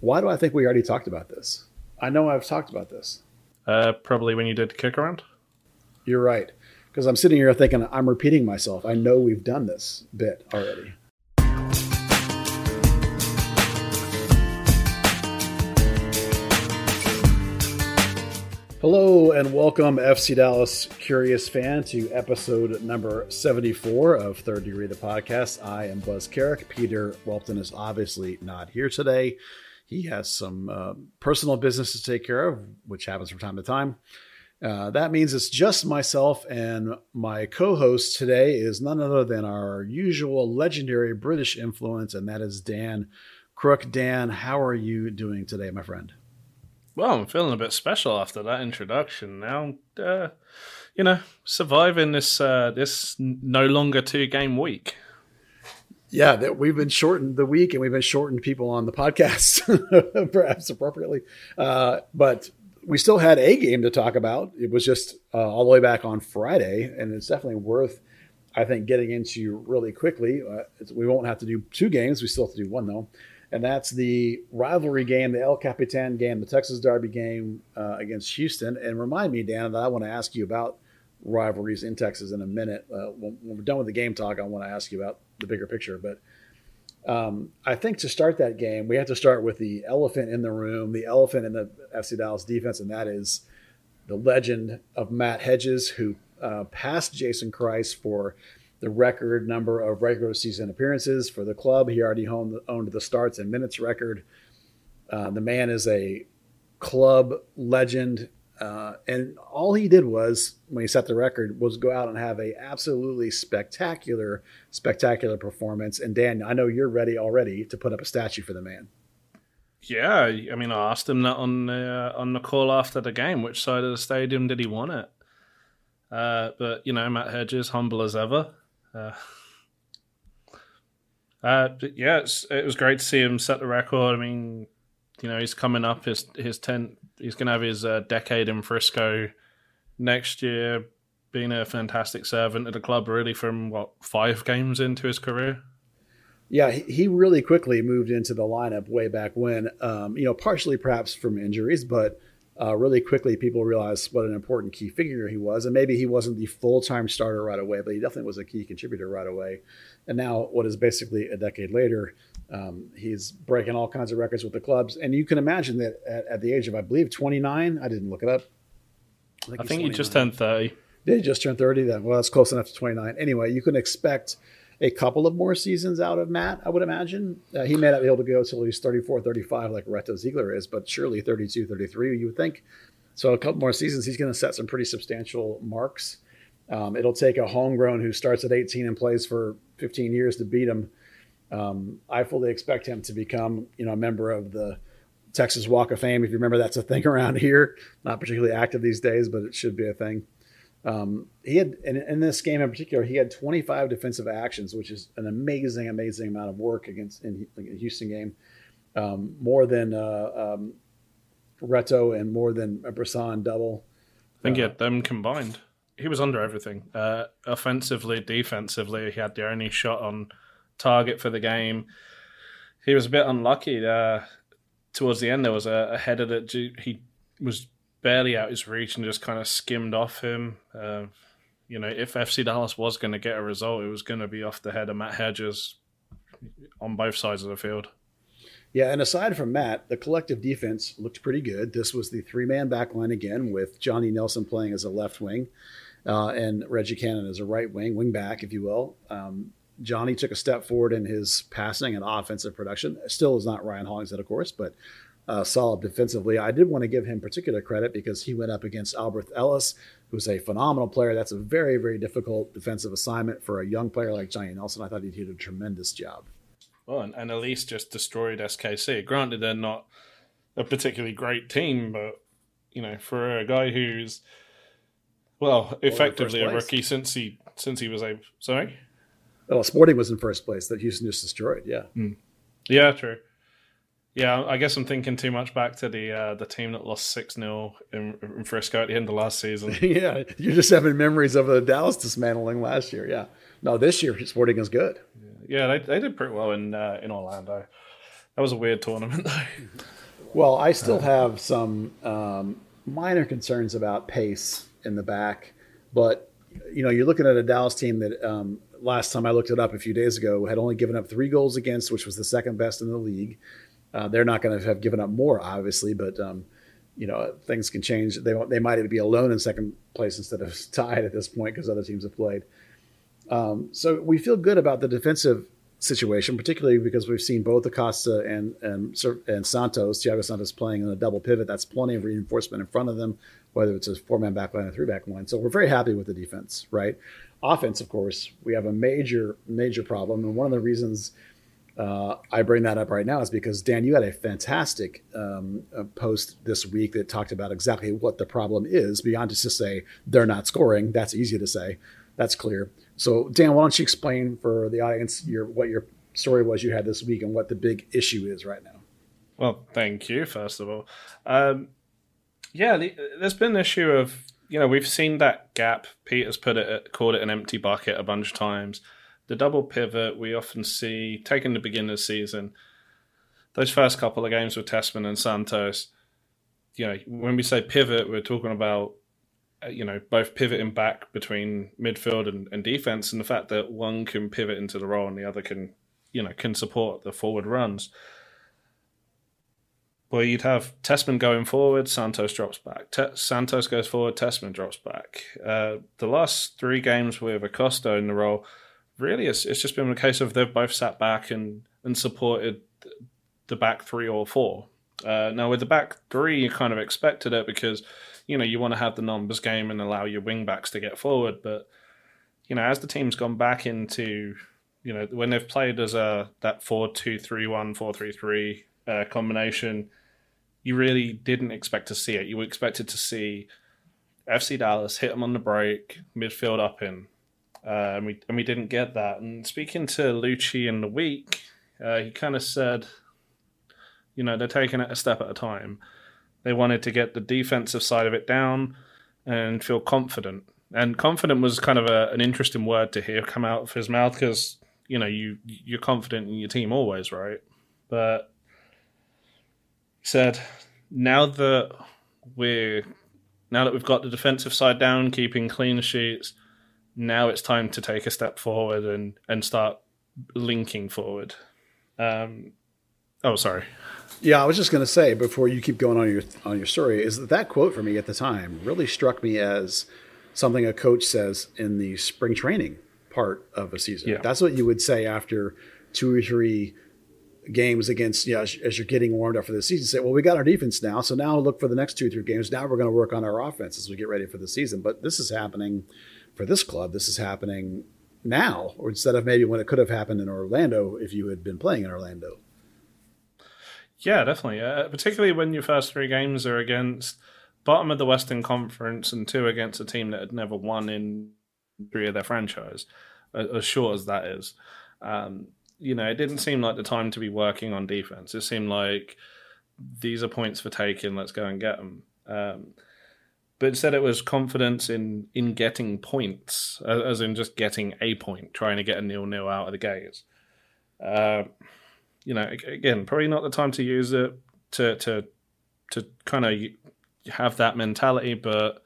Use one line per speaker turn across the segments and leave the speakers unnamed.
Why do I think we already talked about this? I know I've talked about this.
Uh, probably when you did the kick around.
You're right. Because I'm sitting here thinking I'm repeating myself. I know we've done this bit already. Hello and welcome, FC Dallas Curious fan, to episode number 74 of Third Degree the podcast. I am Buzz Carrick. Peter Welton is obviously not here today. He has some uh, personal business to take care of, which happens from time to time. Uh, that means it's just myself and my co host today is none other than our usual legendary British influence, and that is Dan Crook. Dan, how are you doing today, my friend?
Well, I'm feeling a bit special after that introduction. Now, uh, you know, surviving this uh, this no longer two game week.
Yeah, that we've been shortened the week, and we've been shortened people on the podcast, perhaps appropriately. Uh, but we still had a game to talk about. It was just uh, all the way back on Friday, and it's definitely worth, I think, getting into really quickly. Uh, we won't have to do two games; we still have to do one though and that's the rivalry game, the El Capitan game, the Texas Derby game uh, against Houston. And remind me, Dan, that I want to ask you about rivalries in Texas in a minute. Uh, when, when, we're done with the game talk, I want to ask you about the bigger picture. But um, I think to start that game, we have to start with the elephant in the room, the elephant in the FC Dallas defense, and that is the legend of Matt Hedges, who uh, passed Jason Kreis for – the record number of regular season appearances for the club. He already owned, owned the starts and minutes record. Uh, the man is a club legend. Uh, and all he did was, when he set the record, was go out and have a absolutely spectacular, spectacular performance. And Dan, I know you're ready already to put up a statue for the man.
Yeah, I mean, I asked him that on the uh, on the call after the game. Which side of the stadium did he want it? Uh, but you know, Matt Hedges, humble as ever. Uh, uh, yeah, it was great to see him set the record. I mean, you know, he's coming up his his ten. He's going to have his uh, decade in Frisco next year. Being a fantastic servant at the club, really, from what five games into his career.
Yeah, he really quickly moved into the lineup way back when. Um, you know, partially perhaps from injuries, but uh, really quickly people realized what an important key figure he was. And maybe he wasn't the full time starter right away, but he definitely was a key contributor right away. And now, what is basically a decade later, um, he's breaking all kinds of records with the clubs. And you can imagine that at, at the age of, I believe, 29, I didn't look it up.
I think, I think he just turned 30.
Did he just turn 30? Then, well, that's close enough to 29. Anyway, you can expect a couple of more seasons out of Matt, I would imagine. Uh, he may not be able to go until he's 34, 35 like Reto Ziegler is, but surely 32, 33, you would think. So a couple more seasons, he's going to set some pretty substantial marks. Um, it'll take a homegrown who starts at 18 and plays for 15 years to beat him. Um, I fully expect him to become, you know, a member of the Texas Walk of Fame. If you remember, that's a thing around here. Not particularly active these days, but it should be a thing. Um, he had in, in, this game in particular, he had 25 defensive actions, which is an amazing, amazing amount of work against in, the Houston game. Um, more than uh, um, Reto and more than Bressan double.
I think uh, he had them combined. He was under everything. Uh, offensively, defensively, he had the only shot on target for the game. He was a bit unlucky. Uh, towards the end, there was a, a header that he was barely out his reach and just kind of skimmed off him. Uh, you know, if FC Dallas was going to get a result, it was going to be off the head of Matt Hedges on both sides of the field.
Yeah, and aside from Matt, the collective defense looked pretty good. This was the three man backline again, with Johnny Nelson playing as a left wing uh, and Reggie Cannon as a right wing, wing back, if you will. Um, Johnny took a step forward in his passing and offensive production. Still is not Ryan Hollingshead, of course, but uh, solid defensively. I did want to give him particular credit because he went up against Alberth Elis, who's a phenomenal player. That's a very, very difficult defensive assignment for a young player like Johnny Nelson. I thought he did a tremendous job.
Well, and, and Elis just destroyed SKC. Granted, they're not a particularly great team, but you know, for a guy who's well, effectively well, a rookie since he since he was a sorry.
Well, Sporting was in first place that Houston just destroyed. Yeah.
Mm. Yeah, true. Yeah, I guess I'm thinking too much back to the uh, the team that lost six 0 in, in Frisco at the end of last season.
yeah, you're just having memories of the Dallas dismantling last year. Yeah, no, this year Sporting is good.
Yeah, they, they did pretty well in uh, in Orlando. That was a weird tournament though.
Well, I still have some um, minor concerns about pace in the back, but you know, you're looking at a Dallas team that um, last time I looked it up a few days ago had only given up three goals against, which was the second best in the league. Uh, they're not going to have given up more, obviously, but um, you know things can change. They they might even be alone in second place instead of tied at this point because other teams have played. Um, so we feel good about the defensive situation, particularly because we've seen both Acosta and and and Santos, Thiago Santos playing in a double pivot. That's plenty of reinforcement in front of them, whether it's a four man back line or three back line. So we're very happy with the defense, right? Offense, of course, we have a major major problem, and one of the reasons uh, I bring that up right now is because Dan, you had a fantastic um, post this week that talked about exactly what the problem is beyond just to say they're not scoring. That's easy to say. That's clear. So, Dan, why don't you explain for the audience your what your story was you had this week and what the big issue is right now?
Well, thank you first of all. Um, yeah, there's been an issue of you know we've seen that gap. Peter's put it called it an empty bucket a bunch of times the double pivot we often see taking the beginning of the season. Those first couple of games with Tessmann and Santos, you know, when we say pivot, we're talking about uh, you know both pivoting back between midfield and, and defense, and the fact that one can pivot into the role and the other can you know can support the forward runs. Well, you'd have Tessmann going forward, Santos drops back. Te- Santos goes forward, Tessmann drops back. Uh, the last three games with Acosta in the role, really it's, it's just been a case of they've both sat back and, and supported the back three or four. Uh, now with the back three, you kind of expected it because you know you want to have the numbers game and allow your wing backs to get forward. But you know as the team's gone back into you know when they've played as a that four two three one four three three uh, combination, you really didn't expect to see it. You expected to see FC Dallas hit them on the break, midfield up in, uh, and we and we didn't get that. And speaking to Luchi in the week, uh, he kind of said, you know, they're taking it a step at a time. They wanted to get the defensive side of it down and feel confident. And confident was kind of a, an interesting word to hear come out of his mouth because you know you you're confident in your team always, right? But he said, now that we're now that we've got the defensive side down, keeping clean sheets, now it's time to take a step forward and and start linking forward. Um, oh, sorry.
Yeah, I was just going to say before you keep going on your on your story is that that quote for me at the time really struck me as something a coach says in the spring training part of a season. Yeah. That's what you would say after two or three games against you know, as, as, you're getting warmed up for the season. Say, well, we got our defense now, so now look for the next two or three games. Now we're going to work on our offense as we get ready for the season. But this is happening for this club, this is happening now, or instead of maybe when it could have happened in Orlando if you had been playing in Orlando.
Yeah, definitely. Uh, particularly when your first three games are against bottom of the Western Conference and two against a team that had never won in three of their franchise, as short as that is. Um, you know, it didn't seem like the time to be working on defense. It seemed like these are points for taking. Let's go and get them. Um, but instead it was confidence in in getting points, as in just getting a point, trying to get a nil nil out of the gates. Uh, you know, again, probably not the time to use it to to to kind of have that mentality, but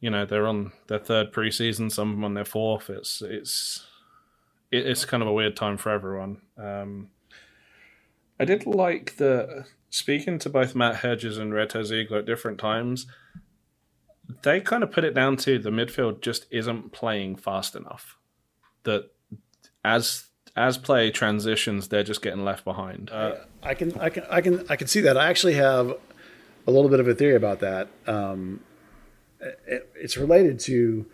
you know they're on their third preseason, some of them on their fourth. It's it's it's kind of a weird time for everyone. Um, I did like the speaking to both Matt Hedges and Reto Ziegler at different times they kind of put it down to the midfield just isn't playing fast enough. That as as play transitions, they're just getting left behind.
Uh, I can I can I can I can see that. I actually have a little bit of a theory about that. Um, it, it's related to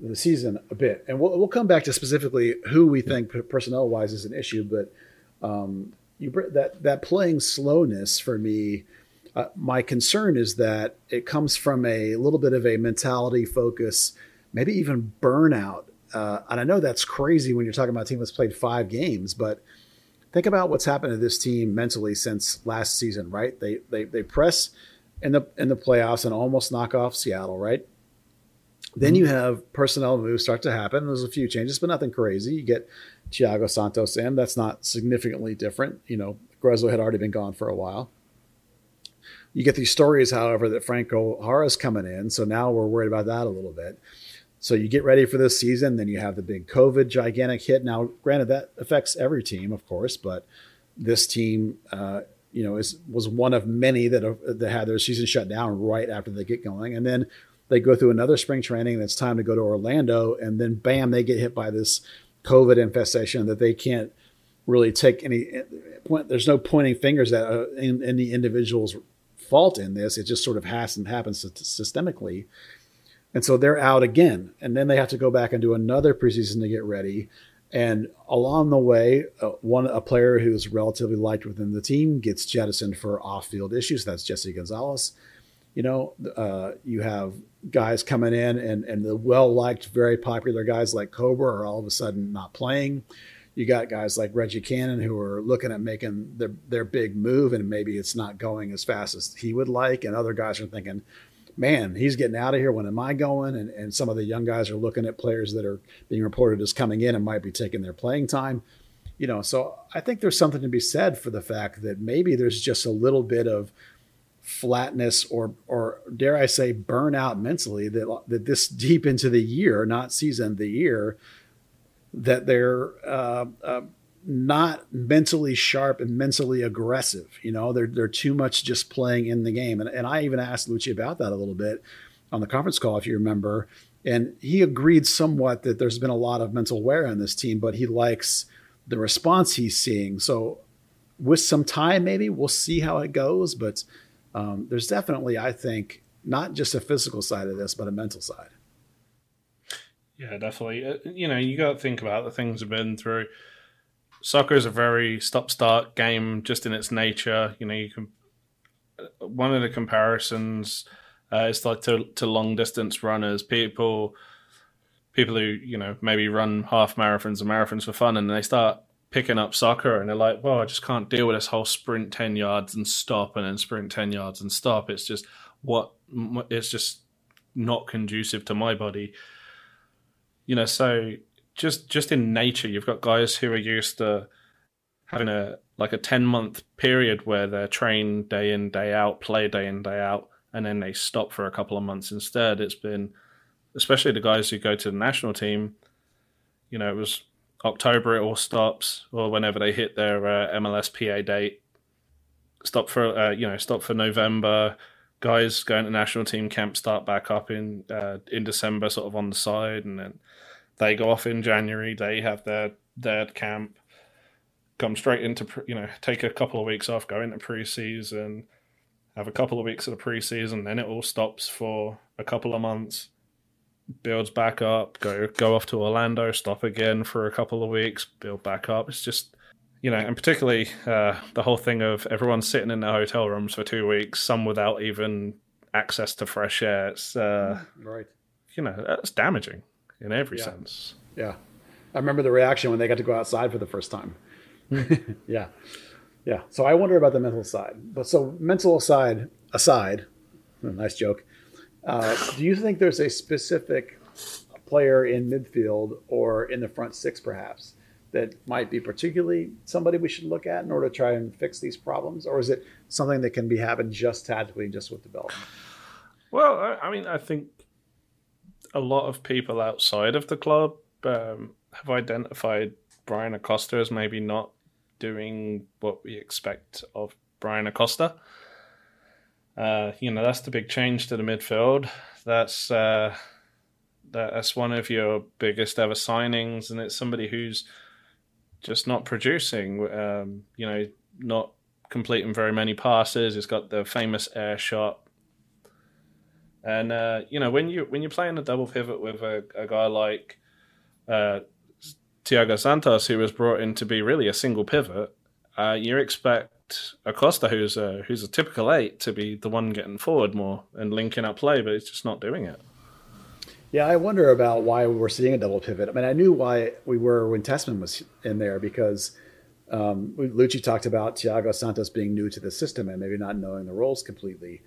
the season a bit, and we'll we'll come back to specifically who we think personnel wise is an issue. But um, you that that playing slowness for me uh, my concern is that it comes from a little bit of a mentality focus, maybe even burnout. Uh, and I know that's crazy when you're talking about a team that's played five games, but think about what's happened to this team mentally since last season, right? They they they press in the in the playoffs and almost knock off Seattle, right? Then you have personnel moves start to happen. There's a few changes, but nothing crazy. You get Thiago Santos in. That's not significantly different. You know, Gruezo had already been gone for a while. You get these stories, however, that Franco Jara's coming in. So now we're worried about that a little bit. So you get ready for this season. Then you have the big COVID gigantic hit. Now, granted, that affects every team, of course, but this team, uh, you know, is was one of many that that had their season shut down right after they get going, and then they go through another spring training. And it's time to go to Orlando, and then bam, they get hit by this COVID infestation that they can't really take any. point. There's no pointing fingers at uh, any individual's fault in this. It just sort of has and happens systemically. And so they're out again. And then they have to go back and do another preseason to get ready. And along the way, uh, one a player who's relatively liked within the team gets jettisoned for off-field issues. That's Jesse Gonzalez. You know, uh, you have guys coming in, and and the well-liked, very popular guys like Cobra are all of a sudden not playing you got guys like Reggie Cannon who are looking at making their their big move, and maybe it's not going as fast as he would like, and other guys are thinking, "Man, he's getting out of here. When am I going?" And and some of the young guys are looking at players that are being reported as coming in and might be taking their playing time. You know, so I think there's something to be said for the fact that maybe there's just a little bit of flatness or or dare I say burnout mentally that that this deep into the year, not season the year, that they're uh, uh, not mentally sharp and mentally aggressive. You know, they're they're too much just playing in the game. And, and I even asked Luchi about that a little bit on the conference call, if you remember. And he agreed somewhat that there's been a lot of mental wear on this team, but he likes the response he's seeing. So with some time, maybe we'll see how it goes. But um, there's definitely, I think, not just a physical side of this, but a mental side.
Yeah, definitely. Uh, you know, you got to think about the things we've been through. Soccer is a very stop-start game, just in its nature. You know, you can. Uh, one of the comparisons uh, is like to to long distance runners. People, people who you know maybe run half marathons and marathons for fun, and they start picking up soccer, and they're like, "Well, I just can't deal with this whole sprint ten yards and stop, and then sprint ten yards and stop." It's just what it's just not conducive to my body you know, so just just in nature, you've got guys who are used to having a like a ten month period where they're trained day in day out, play day in day out, and then they stop for a couple of months instead. It's been, especially the guys who go to the national team. You know, it was October it all stops, or whenever they hit their uh, MLSPA date. Stop for uh, you know stop for November. Guys going to national team camp start back up in uh, in December, sort of on the side, and then they go off in January. They have their their camp. Come straight into you know take a couple of weeks off, go into preseason, have a couple of weeks of the preseason, then it all stops for a couple of months. Builds back up, go go off to Orlando, stop again for a couple of weeks, build back up. It's just you know, and particularly uh, the whole thing of everyone sitting in their hotel rooms for two weeks, some without even access to fresh air. It's uh,
right.
You know, that's damaging in every
yeah.
sense.
Yeah. I remember the reaction when they got to go outside for the first time. yeah. Yeah. So I wonder about the mental side. But so mental aside, aside, hmm, nice joke. Uh, do you think there's a specific player in midfield or in the front six, perhaps, that might be particularly somebody we should look at in order to try and fix these problems, or is it something that can be happened just tactically, just with development?
Well, I mean, I think a lot of people outside of the club um, have identified Bryan Acosta as maybe not doing what we expect of Bryan Acosta. Uh, you know, that's the big change to the midfield. That's uh, that's one of your biggest ever signings, and it's somebody who's just not producing. Um, you know, not completing very many passes. He's got the famous air shot and uh, you know, when you when you're playing a double pivot with a, a guy like uh, Thiago Santos, who was brought in to be really a single pivot, uh, you expect Acosta, who's a who's a typical eight, to be the one getting forward more and linking up play, but he's just not doing it.
Yeah, I wonder about why we were seeing a double pivot. I mean, I knew why we were when Tessmann was in there because um, Luchi talked about Thiago Santos being new to the system and maybe not knowing the roles completely.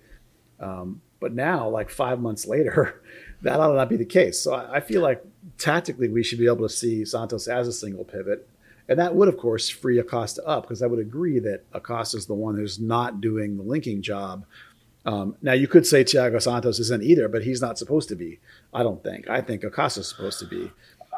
Um, but now, like five months later, that ought to not be the case. So I, I feel like tactically we should be able to see Santos as a single pivot. And that would, of course, free Acosta up because I would agree that Acosta is the one who's not doing the linking job. Um, now, you could say Thiago Santos isn't either, but he's not supposed to be. I don't think. I think Acosta's supposed to be.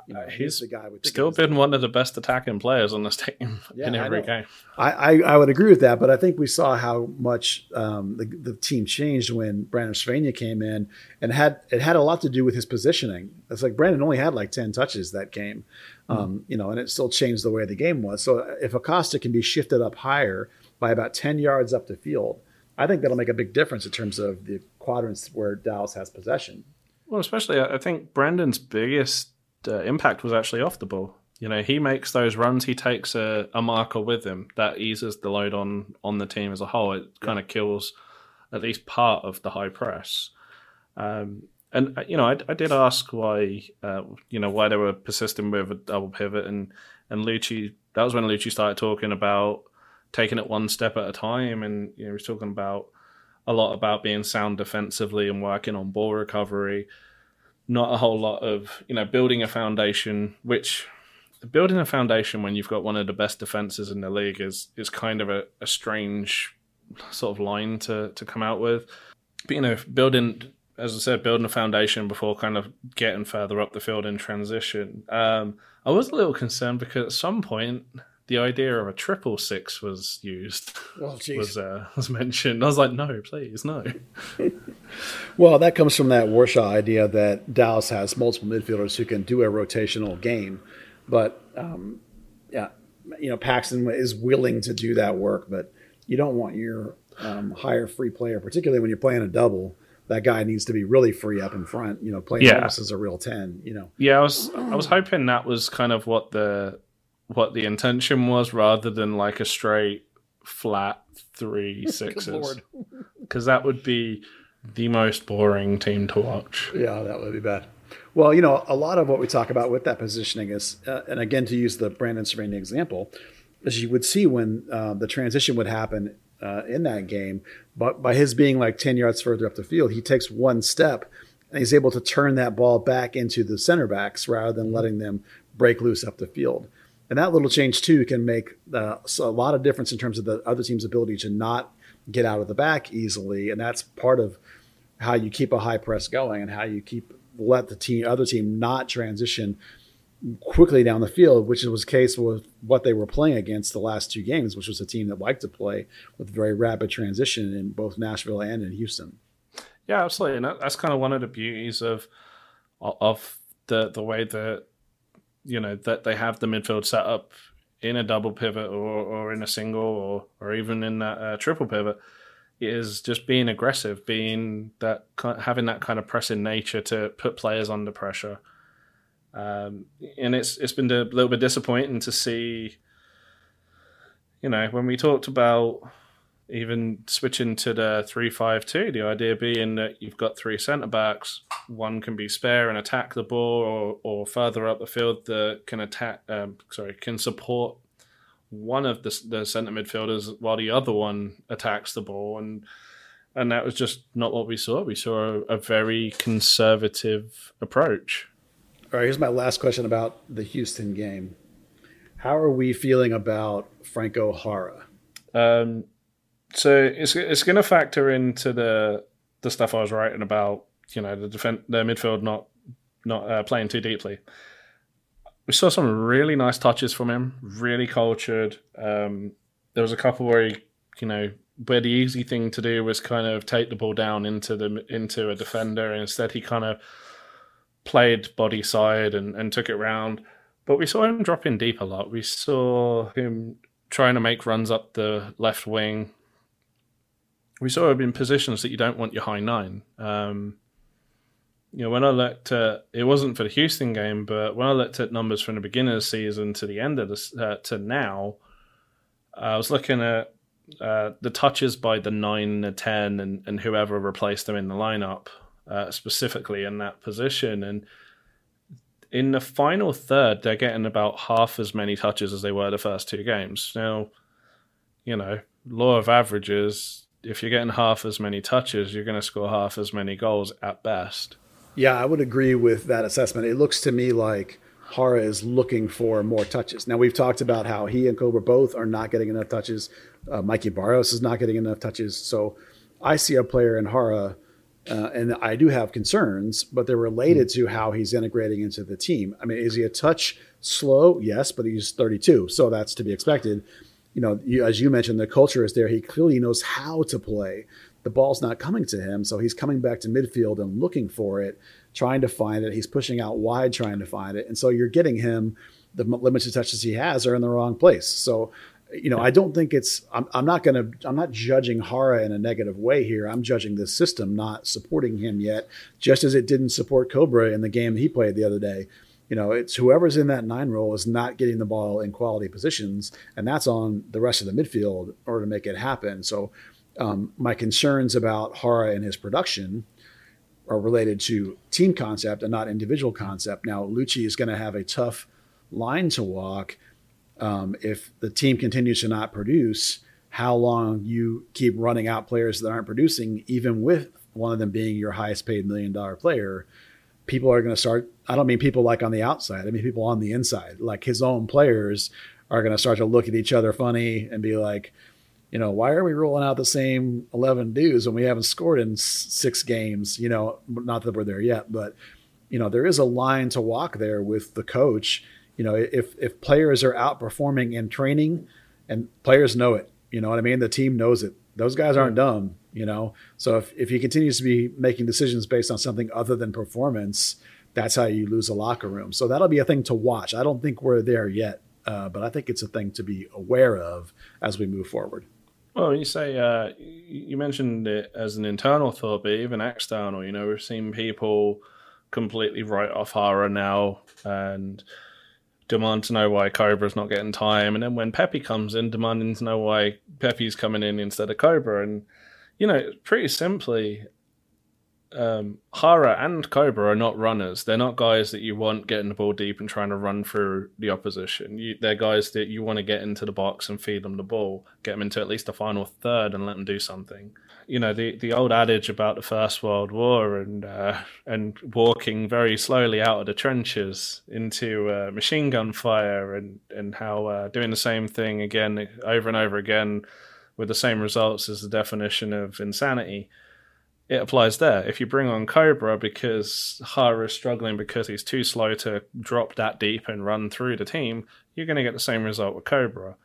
You know, he's the guy. Still been one of the best attacking players on this team yeah, in every I game.
I, I, I, would agree with that, but I think we saw how much um, the, the team changed when Brandon Servania came in, and had it had a lot to do with his positioning. It's like Brandon only had like ten touches that game, mm-hmm. um, you know, and it still changed the way the game was. So if Acosta can be shifted up higher by about ten yards up the field, I think that'll make a big difference in terms of the quadrants where Dallas has possession.
Well, especially I think Brandon's biggest uh, impact was actually off the ball. You know, he makes those runs. He takes a, a marker with him that eases the load on on the team as a whole. It kind of kills at least part of the high press. Um, and uh, you know, I, I did ask why, uh, you know, why they were persisting with a double pivot, and and Luchi. That was when Luchi started talking about taking it one step at a time, and you know, he was talking about a lot about being sound defensively and working on ball recovery. Not a whole lot of you know building a foundation which building a foundation when you've got one of the best defenses in the league is is kind of a, a strange sort of line to to come out with. But you know building as I said, building a foundation before kind of getting further up the field in transition. Um, I was a little concerned because at some point the idea of a triple six was used oh, was uh, was mentioned. I was like, no, please, no.
well, that comes from that Warshaw idea that Dallas has multiple midfielders who can do a rotational game, but um, yeah, you know, Paxton is willing to do that work, but you don't want your um, higher free player, particularly when you're playing a double. That guy needs to be really free up in front, you know, playing yeah. almost as a real ten. You know,
yeah, I was I was hoping that was kind of what the what the intention was rather than like a straight flat three sixes. because that would be the most boring team to watch.
Yeah that would be bad. Well you know a lot of what we talk about with that positioning is uh, and again to use the brandon Servania example as you would see when uh, the transition would happen uh, in that game but by his being like 10 yards further up the field he takes one step and he's able to turn that ball back into the center backs rather than letting them break loose up the field and that little change too can make uh, a lot of difference in terms of the other team's ability to not get out of the back easily. And that's part of how you keep a high press going and how you keep let the team other team not transition quickly down the field, which was the case with what they were playing against the last two games, which was a team that liked to play with very rapid transition in both Nashville and in Houston.
Yeah, absolutely, and that's kind of one of the beauties of of the the way that you know that they have the midfield set up in a double pivot or, or in a single or or even in that uh, triple pivot is just being aggressive, being that having that kind of pressing nature to put players under pressure. Um, and it's it's been a little bit disappointing to see. You know, when we talked about even switching to the three-five-two, the idea being that you've got three centre backs, one can be spare and attack the ball, or, or further up the field that can attack. Um, sorry, can support one of the, the centre midfielders while the other one attacks the ball, and and that was just not what we saw. We saw a, a very conservative approach.
All right, here's my last question about the Houston game. How are we feeling about Franco Jara?
Um, so it's it's going to factor into the the stuff I was writing about. You know, the defense, the midfield not not uh, playing too deeply. We saw some really nice touches from him, really cultured. Um, there was a couple where he, you know, where the easy thing to do was kind of take the ball down into the into a defender. And instead, he kind of played body side and, and took it round. But we saw him drop in deep a lot. We saw him trying to make runs up the left wing, we saw of in positions that you don't want your high nine. Um, you know, when I looked at it wasn't for the Houston game, but when I looked at numbers from the beginning of the season to the end of this uh, to now, I was looking at uh, the touches by the nine, the ten, and, and whoever replaced them in the lineup, uh, specifically in that position, and in the final third, they're getting about half as many touches as they were the first two games. Now, you know, law of averages, if you're getting half as many touches, you're going to score half as many goals at best.
Yeah, I would agree with that assessment. It looks to me like Jara is looking for more touches. Now, we've talked about how he and Cobra both are not getting enough touches. Uh, Mikey Barrios is not getting enough touches. So I see a player in Jara, uh, and I do have concerns, but they're related to how he's integrating into the team. I mean, is he a touch slow? Yes, but he's 32, so that's to be expected. You know, you, as you mentioned, the culture is there. He clearly knows how to play. The ball's not coming to him, so he's coming back to midfield and looking for it trying to find it. He's pushing out wide, trying to find it. And so you're getting him, the limited touches he has are in the wrong place. So, you know, I don't think it's, I'm, I'm not going to, I'm not judging Jara in a negative way here. I'm judging the system not supporting him yet, just as it didn't support Cobra in the game he played the other day. You know, it's whoever's in that nine role is not getting the ball in quality positions, and that's on the rest of the midfield in order to make it happen. So, um, my concerns about Jara and his production are related to team concept and not individual concept. Now, Luchi is going to have a tough line to walk um, if the team continues to not produce. How long you keep running out players that aren't producing, even with one of them being your highest paid million dollar player, people are going to start. I don't mean people like on the outside. I mean people on the inside. Like his own players are going to start to look at each other funny and be like, you know, why are we rolling out the same 11 dudes when we haven't scored in six games? You know, not that we're there yet, but, you know, there is a line to walk there with the coach. You know, if, if players are outperforming in training and players know it, you know what I mean? The team knows it. Those guys aren't dumb, you know? So if, if he continues to be making decisions based on something other than performance, that's how you lose a locker room. So that'll be a thing to watch. I don't think we're there yet, uh, but I think it's a thing to be aware of as we move forward.
Well, you say uh, you mentioned it as an internal thought, but even external, you know, we've seen people completely write off Jara now and demand to know why Cobra's not getting time, and then when Pepi comes in, demanding to know why Pepi's coming in instead of Cobra, and you know, pretty simply, um, Jara and Cobra are not runners. They're not guys that you want getting the ball deep and trying to run through the opposition. You, they're guys that you want to get into the box and feed them the ball, get them into at least the final third and let them do something. You know the the old adage about the First World War and uh, and walking very slowly out of the trenches into uh, machine gun fire and and how uh, doing the same thing again over and over again with the same results is the definition of insanity it applies there. If you bring on Cobra because Jara is struggling because he's too slow to drop that deep and run through the team, you're going to get the same result with Cobra.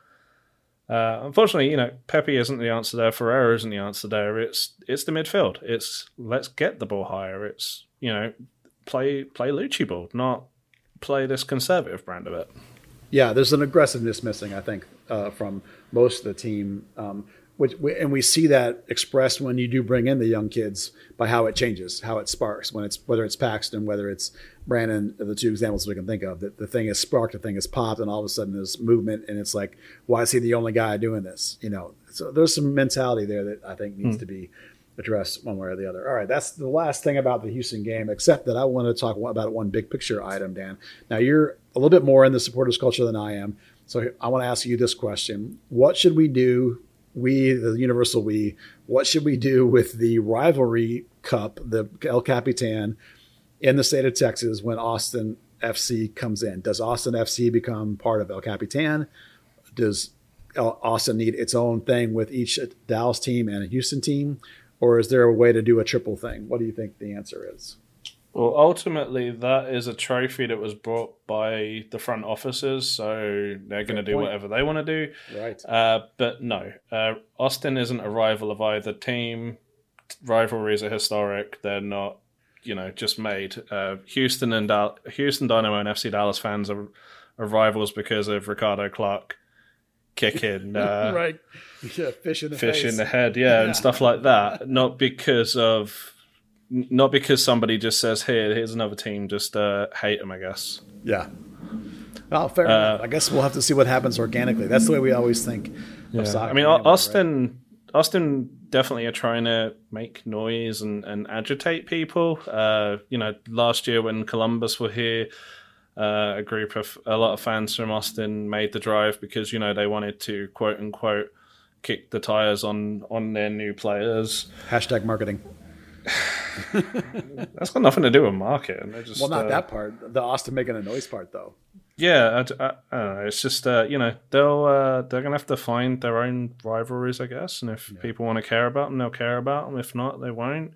Uh, unfortunately, you know, Pepi isn't the answer there. Ferreira isn't the answer there. It's it's the midfield. It's let's get the ball higher. It's you know, play play Luchi ball, not play this conservative brand of it.
Yeah, there's an aggressiveness missing, I think, uh, from most of the team. Um, which and we see that expressed when you do bring in the young kids by how it changes, how it sparks when it's whether it's Paxton, whether it's Brandon, the two examples we can think of. That the thing is sparked, the thing is popped, and all of a sudden there's movement, and it's like, why is he the only guy doing this? You know, so there's some mentality there that I think needs mm. to be addressed one way or the other. All right, that's the last thing about the Houston game, except that I want to talk about one big picture item, Dan. Now you're a little bit more in the supporters culture than I am. So I want to ask you this question. What should we do we, the Universal we, what should we do with the rivalry cup, the El Capitan, in the state of Texas when Austin FC comes in? Does Austin FC become part of El Capitan? Does Austin need its own thing with each Dallas team and a Houston team? Or is there a way to do a triple thing? What do you think the answer is?
Well, ultimately, that is a trophy that was brought by the front offices, so they're going to do point. whatever they want to do.
Right.
Uh, but no, uh, Austin isn't a rival of either team. Rivalries are historic. They're not, you know, just made. Uh, Houston and Dal- Houston Dynamo and FC Dallas fans are, are rivals because of Ricardo Clark kicking. Uh,
right. Yeah, fish in the
fish
face.
in the head, yeah, yeah, and stuff like that. Not because of not because somebody just says, "Here, here's another team." Just uh, hate them, I guess.
Yeah. Well, fair uh, enough. I guess we'll have to see what happens organically. That's the way we always think.
Yeah. I mean, anyway, Austin, right? Austin definitely are trying to make noise and, and agitate people. Uh, you know, last year when Columbus were here, uh, a group of a lot of fans from Austin made the drive because you know they wanted to quote unquote kick the tires on on their new players.
Hashtag marketing.
That's got nothing to do with marketing. Just,
well, not uh, that part. The Austin making a noise part, though.
Yeah, I, I, I don't know. It's just uh, you know they'll uh, they're gonna have to find their own rivalries, I guess. And if yeah. people want to care about them, they'll care about them. If not, they won't.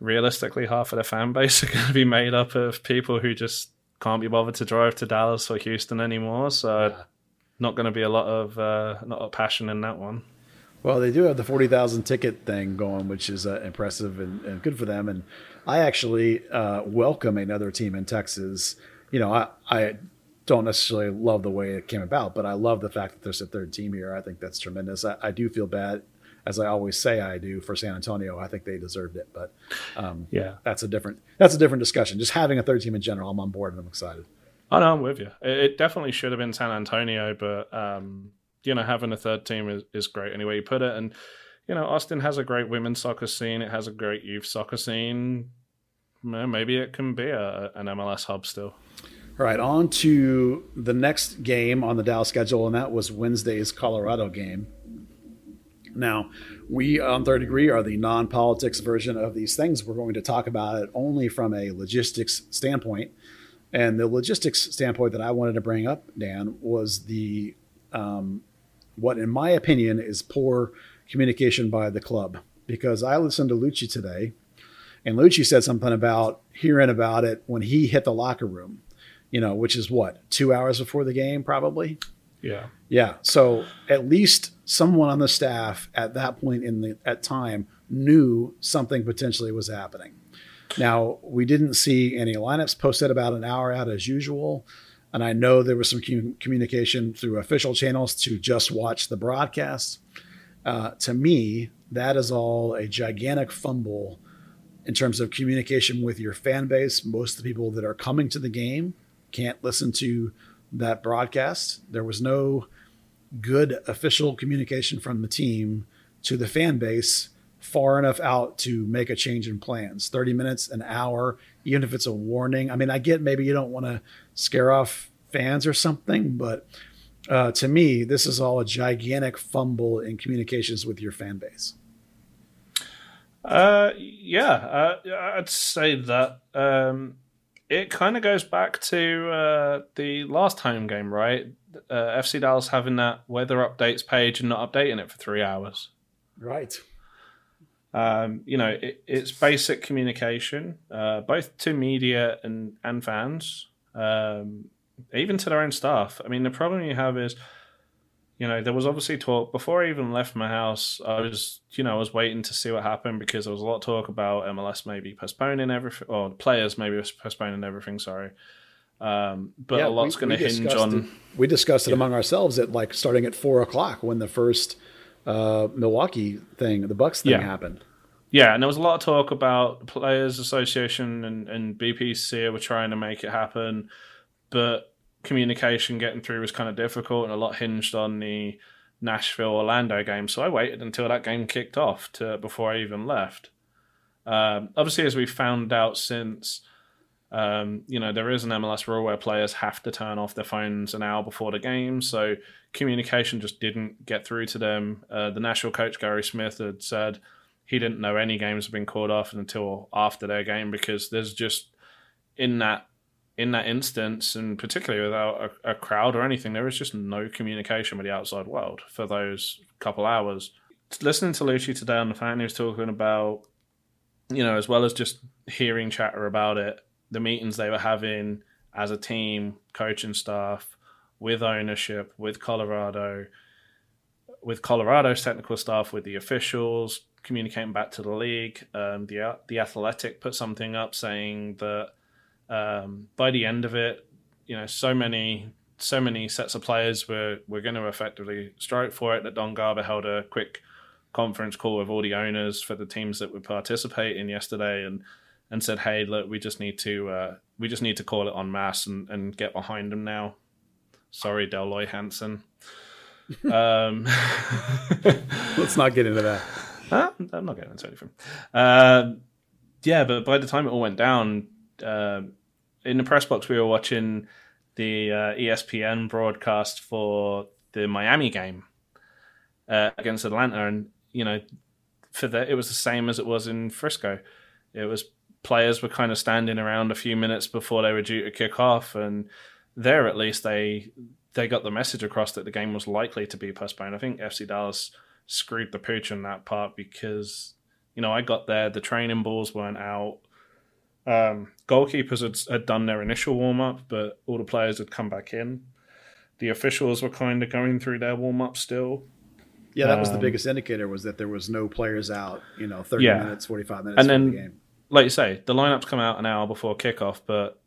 Realistically, half of the fan base are going to be made up of people who just can't be bothered to drive to Dallas or Houston anymore. So, yeah. not going to be a lot of uh, not a passion in that one.
Well, they do have the forty thousand ticket thing going, which is uh, impressive and, and, good for them. And I actually uh, welcome another team in Texas. You know, I, I don't necessarily love the way it came about, but I love the fact that there's a third team here. I think that's tremendous. I, I do feel bad, as I always say I do for San Antonio. I think they deserved it, but um, yeah, that's a different that's a different discussion. Just having a third team in general, I'm on board and I'm excited.
I know I'm with you. It, definitely should have been San Antonio, but um, you know, having a third team is, is great anyway you put it. And you know, Austin has a great women's soccer scene. It has a great youth soccer scene. Maybe it can be a, an MLS hub still.
All right, on to the next game on the Dallas schedule, and that was Wednesday's Colorado game. Now, we on Third Degree are the non politics version of these things. We're going to talk about it only from a logistics standpoint. And the logistics standpoint that I wanted to bring up, Dan, was the um, what, in my opinion, is poor communication by the club. Because I listened to Luchi today, and Luchi said something about hearing about it when he hit the locker room you know, which is what, two hours before the game, probably?
Yeah.
Yeah. So at least someone on the staff at that point in the at time knew something potentially was happening. Now, we didn't see any lineups posted about an hour out as usual. And I know there was some communication through official channels to just watch the broadcast. Uh, to me, that is all a gigantic fumble in terms of communication with your fan base. Most of the people that are coming to the game can't listen to that broadcast. There was no good official communication from the team to the fan base far enough out to make a change in plans. 30 minutes, an hour, even if it's a warning. I mean, I get maybe you don't want to scare off fans or something, but uh, to me, this is all a gigantic fumble in communications with your fan base.
Uh, yeah, uh, I'd say that. Um, it kind of goes back to uh, the last home game, right? Uh, FC Dallas having that weather updates page and not updating it for three hours.
Right.
Um, you know, it, it's basic communication, uh, both to media and and fans, um, even to their own staff. I mean, the problem you have is you know, there was obviously talk before I even left my house. I was, you know, I was waiting to see what happened because there was a lot of talk about MLS maybe postponing everything, or players maybe postponing everything. Sorry, um, but yeah, a lot's going to hinge on.
It, we discussed it yeah. among ourselves at like starting at four o'clock when the first uh, Milwaukee thing, the Bucks thing yeah. happened.
Yeah, and there was a lot of talk about Players Association and, and BPC were trying to make it happen, but communication getting through was kind of difficult and a lot hinged on the Nashville Orlando game. So I waited until that game kicked off to before I even left. Um, obviously, as we found out since, um, you know, there is an MLS rule where players have to turn off their phones an hour before the game. So communication just didn't get through to them. Uh, the national coach, Gary Smith, had said he didn't know any games had been called off until after their game because there's just in that in that instance, and particularly without a, a, crowd or anything, there was just no communication with the outside world for those couple hours. Listening to Luchi today on the fan, he was talking about, you know, as well as just hearing chatter about it, the meetings they were having as a team, coaching staff, with ownership, with Colorado, with Colorado's technical staff, with the officials, communicating back to the league. Um, the the Athletic put something up saying that um, by the end of it, you know, so many so many sets of players were were going to effectively strike for it. That Don Garber held a quick conference call with all the owners for the teams that would participate in yesterday, and and said, "Hey, look, we just need to uh, we just need to call it on mass and, and get behind them now." Sorry, Delroy Hansen. um,
Let's not get into that.
I'm not getting into anything. Uh, yeah, but by the time it all went down, uh, in the press box we were watching the uh, ESPN broadcast for the Miami game uh, against Atlanta, and you know, for that it was the same as it was in Frisco. It was players were kind of standing around a few minutes before they were due to kick off, and there at least they they got the message across that the game was likely to be postponed. I think FC Dallas screwed the pooch on that part because you know I got there, the training balls weren't out. Um, goalkeepers had, had done their initial warm up, but all the players had come back in. The officials were kind of going through their warm up still.
Yeah, that was the um, biggest indicator was that there was no players out. You know, thirty yeah. minutes, forty five minutes,
and then the like you say, the lineups come out an hour before kickoff, but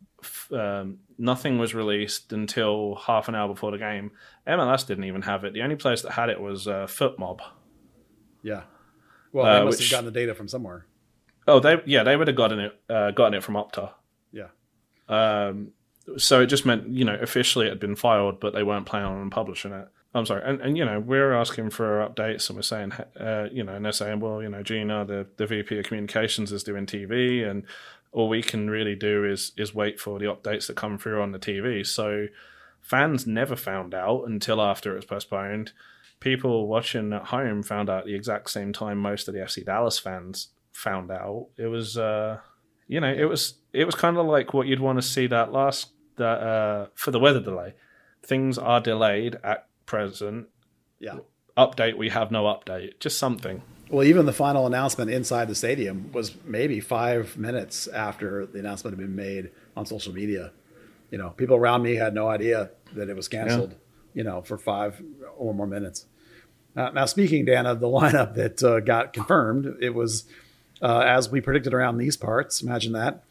um, nothing was released until half an hour before the game. MLS didn't even have it. The only place that had it was uh, FotMob.
Yeah. Well, they uh, must which, have gotten the data from somewhere.
Oh, they yeah, they would have gotten it uh, gotten it from Opta.
Yeah.
Um, so it just meant you know officially it had been filed, but they weren't planning on publishing it. I'm sorry, and, and you know we're asking for updates, and we're saying, uh, you know, and they're saying, well, you know, Gina, the the VP of Communications, is doing TV, and all we can really do is is wait for the updates that come through on the TV. So fans never found out until after it was postponed. People watching at home found out the exact same time most of the FC Dallas fans found out. It was, uh, you know, it was it was kind of like what you'd want to see that last that uh, for the weather delay. Things are delayed at present.
Yeah.
Update, we have no update. Just something.
Well, even the final announcement inside the stadium was maybe five minutes after the announcement had been made on social media. You know, people around me had no idea that it was canceled, yeah. you know, for five or more minutes. Uh, now, speaking, Dan, of the lineup that uh, got confirmed, it was uh, as we predicted around these parts. Imagine that.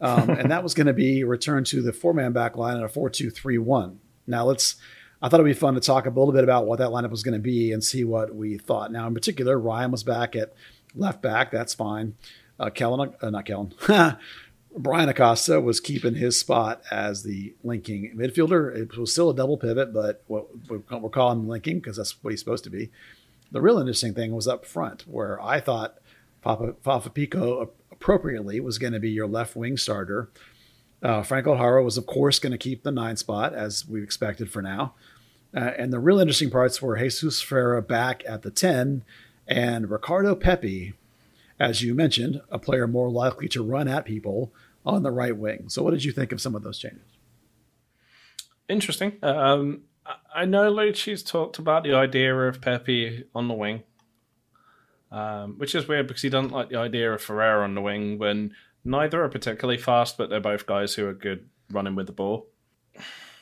Um, and that was going to be returned to the four man back line at a 4 2 3 1. Now, let's I thought it'd be fun to talk a little bit about what that lineup was going to be and see what we thought. Now, in particular, Ryan was back at left back. That's fine. Uh, Kellyn, uh, not Kellyn, Bryan Acosta was keeping his spot as the linking midfielder. It was still a double pivot, but what we're calling him linking because that's what he's supposed to be. The real interesting thing was up front, where I thought Papa, Fafa Picault appropriately was going to be your left wing starter. Uh, Franco Jara was, of course, going to keep the nine spot as we expected for now. Uh, and the real interesting parts were Jesus Ferreira back at the 10 and Ricardo Pepi, as you mentioned, a player more likely to run at people on the right wing. So, what did you think of some of those changes?
Interesting. Um, I know Luchi's talked about the idea of Pepi on the wing, um, which is weird because he doesn't like the idea of Ferreira on the wing when neither are particularly fast, but they're both guys who are good running with the ball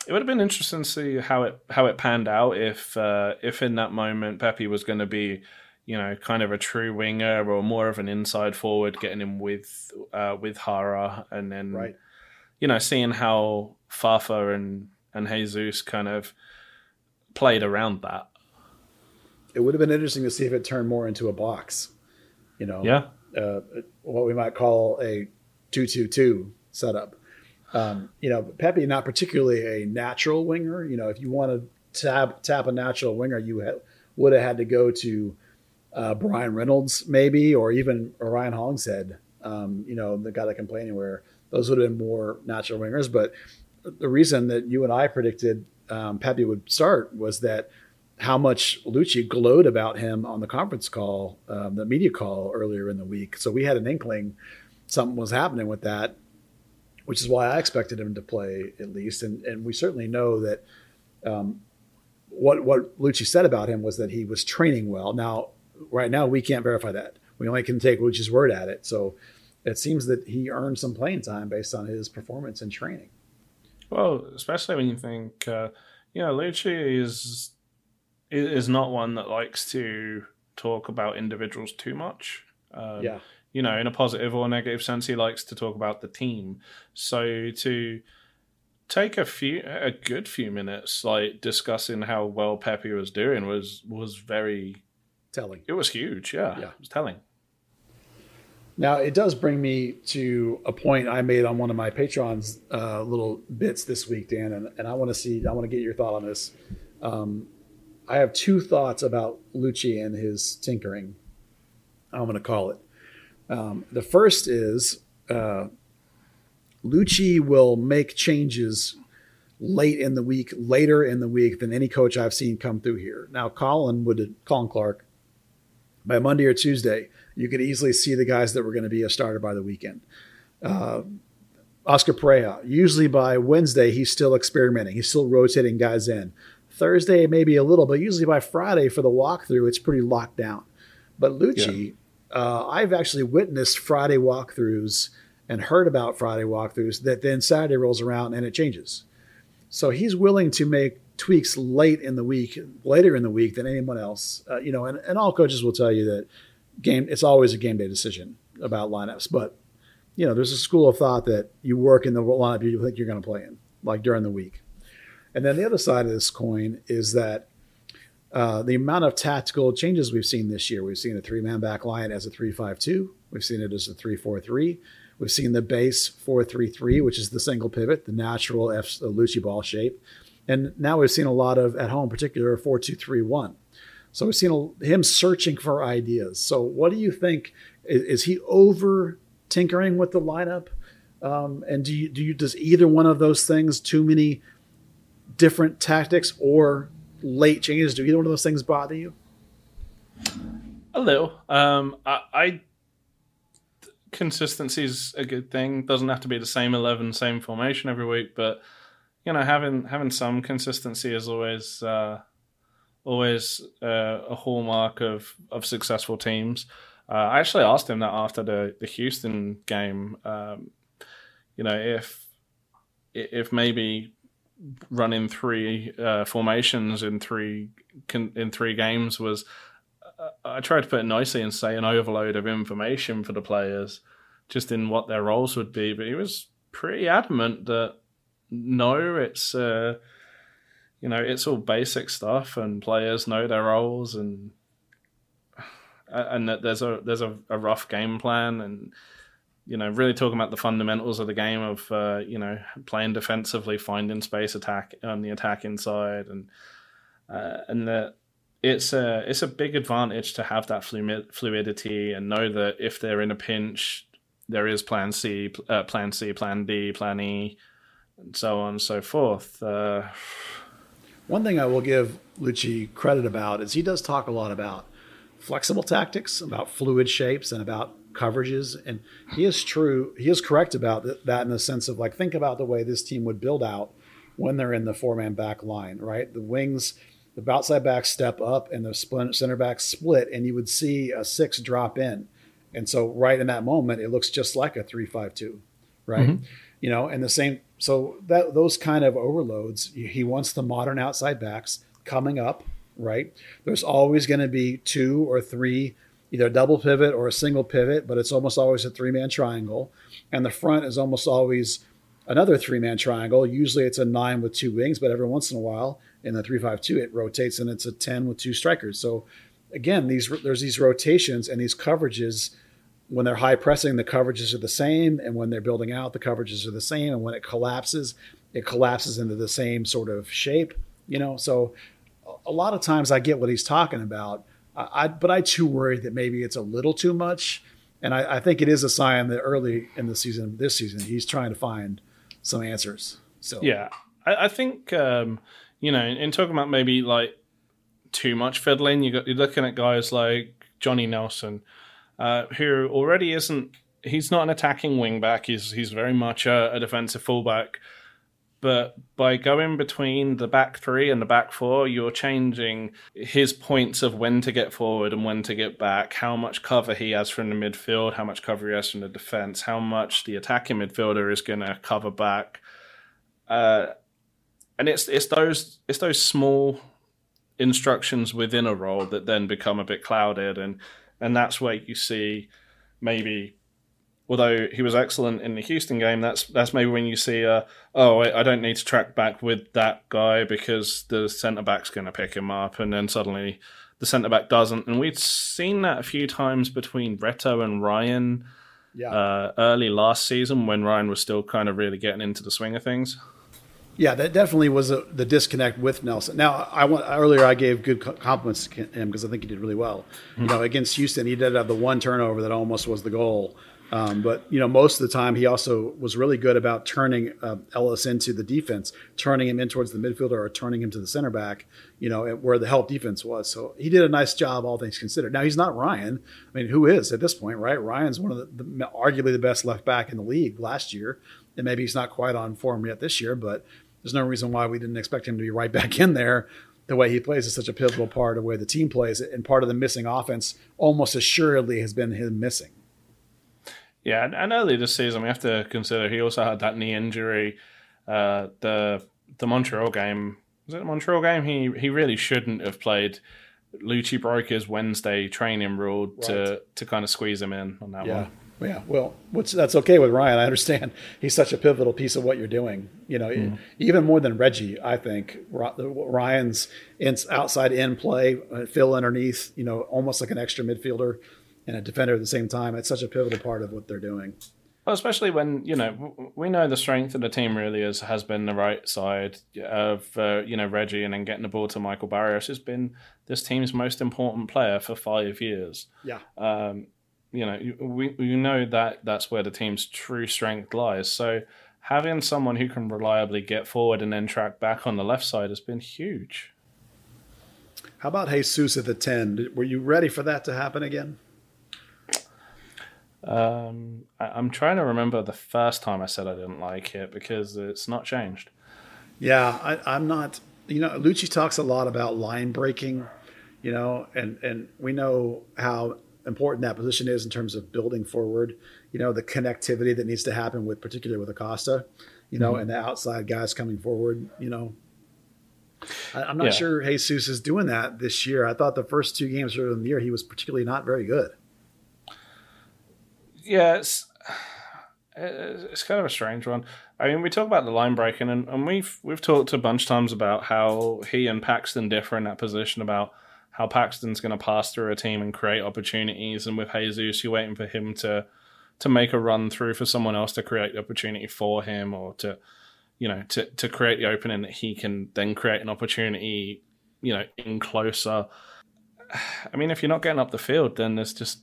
it would have been interesting to see how it how it panned out if uh, if in that moment Pepi was going to be you know kind of a true winger or more of an inside forward getting him with uh, with Jara and then
right.
you know seeing how Fafa and and Jesus kind of played around that.
It would have been interesting to see if it turned more into a box, you know,
yeah,
uh, what we might call a two-two-two setup um, you know, Pepi not particularly a natural winger. You know, if you want to tap tap a natural winger, you ha- would have had to go to uh, Bryan Reynolds maybe, or even Ryan Hollingshead. Um, you know, the guy that can play anywhere. Those would have been more natural wingers. But the reason that you and I predicted um, Pepi would start was that how much Luchi glowed about him on the conference call, um, the media call earlier in the week. So we had an inkling something was happening with that which is why I expected him to play at least. And and we certainly know that um, what what Luchi said about him was that he was training well. Now, right now, we can't verify that. We only can take Luchi's word at it. So it seems that he earned some playing time based on his performance in training.
Well, especially when you think, uh, you know, Luchi is is not one that likes to talk about individuals too much.
Um, yeah
you know, in a positive or negative sense, he likes to talk about the team. So to take a few, a good few minutes, like discussing how well Pepi was doing, was was very
telling.
It was huge. Yeah, yeah. it was telling.
Now it does bring me to a point I made on one of my Patreon's uh, little bits this week, Dan, and, and I want to see, I want to get your thought on this. Um, I have two thoughts about Luchi and his tinkering. I'm going to call it. Um, the first is uh, Luchi will make changes late in the week, later in the week than any coach I've seen come through here. Now, Colin would Colin Clarke by Monday or Tuesday, you could easily see the guys that were going to be a starter by the weekend. Uh, Oscar Pareja, usually by Wednesday, he's still experimenting. He's still rotating guys in. Thursday, maybe a little, but usually by Friday for the walkthrough, it's pretty locked down. But Luchi, yeah. uh, I've actually witnessed Friday walkthroughs and heard about Friday walkthroughs that then Saturday rolls around and it changes. So he's willing to make tweaks late in the week, later in the week than anyone else. Uh, you know, and, and all coaches will tell you that game it's always a game day decision about lineups. But you know, there's a school of thought that you work in the lineup you think you're going to play in, like during the week. And then the other side of this coin is that uh, the amount of tactical changes we've seen this year. We've seen a three man back line as a 3 5 2. We've seen it as a 3 4 3. We've seen the base 4 3 3, which is the single pivot, the natural F Luchi ball shape. And now we've seen a lot of, at home particular, 4 2 3 1. So we've seen a, him searching for ideas. So what do you think? Is, is he over tinkering with the lineup? Um, and do you, do you, does either one of those things, too many different tactics or late changes, do either one of those things bother you?
A little. Um, I, I consistency is a good thing. Doesn't have to be the same eleven, same formation every week, but you know, having having some consistency is always uh, always uh, a hallmark of of successful teams. Uh, I actually asked him that after the the Houston game. Um, you know, if if maybe running three uh, formations in three in three games was uh, I tried to put it nicely and say an overload of information for the players, just in what their roles would be. But he was pretty adamant that no, it's uh, you know it's all basic stuff, and players know their roles, and and that there's a there's a, a rough game plan and you know, really talking about the fundamentals of the game of, uh, you know, playing defensively, finding space, attack on the attack inside, and uh, and that it's a it's a big advantage to have that fluidity and know that if they're in a pinch, there is Plan C, uh, Plan C, Plan D, Plan E, and so on and so forth. Uh,
One thing I will give Luchi credit about is he does talk a lot about flexible tactics, about fluid shapes, and about coverages. And he is true. He is correct about that in the sense of like, think about the way this team would build out when they're in the four man back line, right? The wings, the outside backs step up and the center backs split, and you would see a six drop in. And so, right in that moment, it looks just like a three-five-two, right? Mm-hmm. You know, and the same. So that those kind of overloads, he wants the modern outside backs coming up, right? There's always going to be two or three either a double pivot or a single pivot, but it's almost always a three man triangle. And the front is almost always another three man triangle. Usually it's a nine with two wings, but every once in a while in the three five two it rotates and it's a ten with two strikers. So again, these there's these rotations and these coverages. When they're high pressing, the coverages are the same, and when they're building out, the coverages are the same. And when it collapses, it collapses into the same sort of shape. You know, so a lot of times I get what he's talking about I, but I too worry that maybe it's a little too much, and I, I, think it is a sign that early in the season, this season, he's trying to find some answers. So
yeah, I, I think um, you know, in, in, talking about maybe like too much fiddling, you got you're looking at guys like Johnny Nelson, uh, who already isn't. He's not an attacking wingback. He's he's very much a, a defensive fullback but by going between the back three and the back four, you're changing his points of when to get forward and when to get back, how much cover he has from the midfield, how much cover he has from the defense, how much the attacking midfielder is going to cover back. Uh, and it's it's those it's those small instructions within a role that then become a bit clouded, and and that's where you see maybe although he was excellent in the Houston game, that's that's maybe when you see, uh, oh, I don't need to track back with that guy because the centre back's going to pick him up, and then suddenly the centre back doesn't. And we'd seen that a few times between Reto and Ryan yeah. uh, early last season when Ryan was still kind of really getting into the swing of things.
Yeah, that definitely was a, the disconnect with Nelson. Now, I want earlier I gave good compliments to him because I think he did really well. Mm-hmm. You know, against Houston, he did have the one turnover that almost was the goal Um, but you know, most of the time, he also was really good about turning uh, Elis into the defense, turning him in towards the midfielder or turning him to the center back. You know, where the help defense was. So he did a nice job, all things considered. Now he's not Ryan. I mean, who is at this point, right? Ryan's one of the, the arguably the best left back in the league last year, and maybe he's not quite on form yet this year. But there's no reason why we didn't expect him to be right back in there the way he plays is such a pivotal part of where the team plays, and part of the missing offense almost assuredly has been him missing.
Yeah, and early this season we have to consider he also had that knee injury. Uh, the the Montreal game was it the Montreal game? He he really shouldn't have played. Luchi broke his Wednesday training rule right. to to kind of squeeze him in on that
yeah.
one.
Yeah, well, what's that's okay with Ryan. I understand he's such a pivotal piece of what you're doing. You know, mm. even more than Reggie. I think Ryan's in, outside in play, uh, fill underneath. You know, almost like an extra midfielder and a defender at the same time. It's such a pivotal part of what they're doing.
Well, especially when you know we know the strength of the team really is has been the right side of uh, you know Reggie, and then getting the ball to Michael Barrios has been this team's most important player for five years.
Yeah.
Um, you know, we, we know that that's where the team's true strength lies. So having someone who can reliably get forward and then track back on the left side has been huge.
How about Jesus at the 10? Were you ready for that to happen again?
Um, I, am trying to remember the first time I said I didn't like it because it's not changed.
Yeah, I, I'm not. You know, Luchi talks a lot about line breaking, you know, and, and we know how important that position is in terms of building forward. You know, the connectivity that needs to happen with, particularly with Acosta, you know, mm-hmm. and the outside guys coming forward. You know, I, am not yeah. sure Jesus is doing that this year. I thought the first two games of the year he was particularly not very good.
Yeah, it's, it's kind of a strange one. I mean, we talk about the line breaking, and, and we've we've talked a bunch of times about how he and Paxton differ in that position about how Paxton's going to pass through a team and create opportunities, and with Jesus, you're waiting for him to to make a run through for someone else to create the opportunity for him, or to you know to to create the opening that he can then create an opportunity, you know, in closer. I mean, if you're not getting up the field, then there's just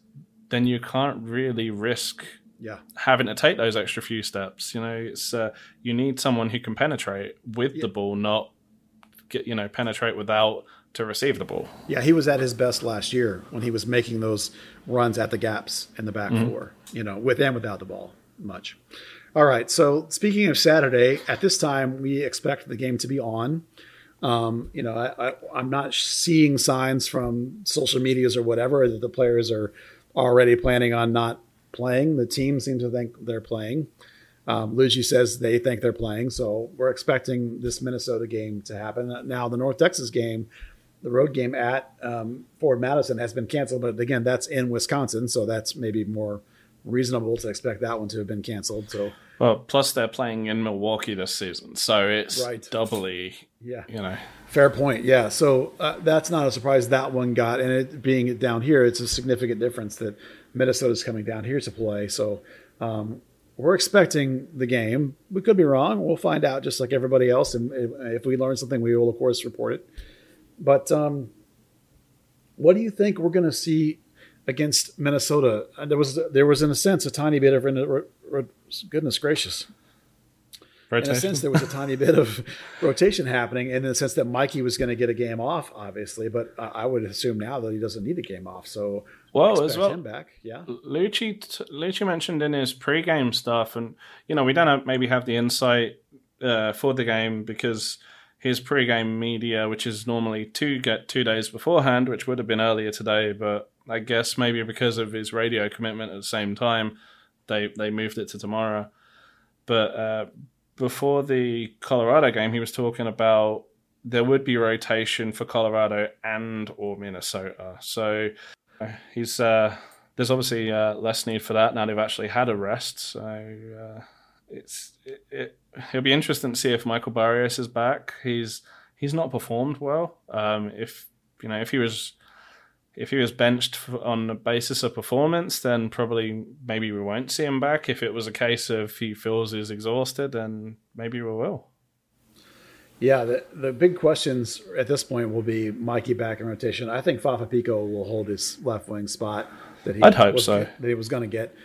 then you can't really risk
yeah.
having to take those extra few steps. You know, it's uh, you need someone who can penetrate with yeah. the ball, not get you know penetrate without to receive the ball.
Yeah, he was at his best last year when he was making those runs at the gaps in the back mm-hmm. four, you know, with and without the ball much. All right. So speaking of Saturday, at this time we expect the game to be on. Um, you know, I, am not seeing signs from social medias or whatever that the players are already planning on not playing. The team seems to think they're playing. Um, Luchi says they think they're playing, so we're expecting this Minnesota game to happen. Now, the North Texas game the road game at um, Forward Madison has been canceled, but again, that's in Wisconsin, so that's maybe more reasonable to expect that one to have been canceled. So,
well, plus they're playing in Milwaukee this season, so it's right. doubly,
yeah,
you know,
fair point. Yeah, so uh, that's not a surprise that one got, and it being down here, it's a significant difference that Minnesota's coming down here to play. So. Um, we're expecting the game. We could be wrong. We'll find out just like everybody else. And if we learn something, we will, of course, report it. But um, what do you think we're going to see against Minnesota? There was there was in a sense a tiny bit of goodness gracious. Rotation. In a sense, there was a tiny bit of rotation happening, in the sense that Mikey was going to get a game off, obviously. But I would assume now that he doesn't need a game off, so
well as well.
Him back, yeah.
Luchi Luchi mentioned in his pre-game stuff, and you know we don't have, maybe have the insight uh, for the game because his pre-game media, which is normally two get two days beforehand, which would have been earlier today, but I guess maybe because of his radio commitment at the same time, they they moved it to tomorrow. But uh, before the Colorado game, he was talking about there would be rotation for Colorado and or Minnesota. So uh, he's uh, there's obviously uh, less need for that now they've actually had a rest. So uh, it's it, it, it'll be interesting to see if Michael Barrios is back. He's he's not performed well. Um, if you know if he was if he was benched on the basis of performance, then probably maybe we won't see him back. If it was a case of he feels he's exhausted, then maybe we will.
Yeah, the, the big questions at this point will be Mikey back in rotation. I think Fafa Picault will hold his left wing spot
that he I'd hope so.
that he was going to get.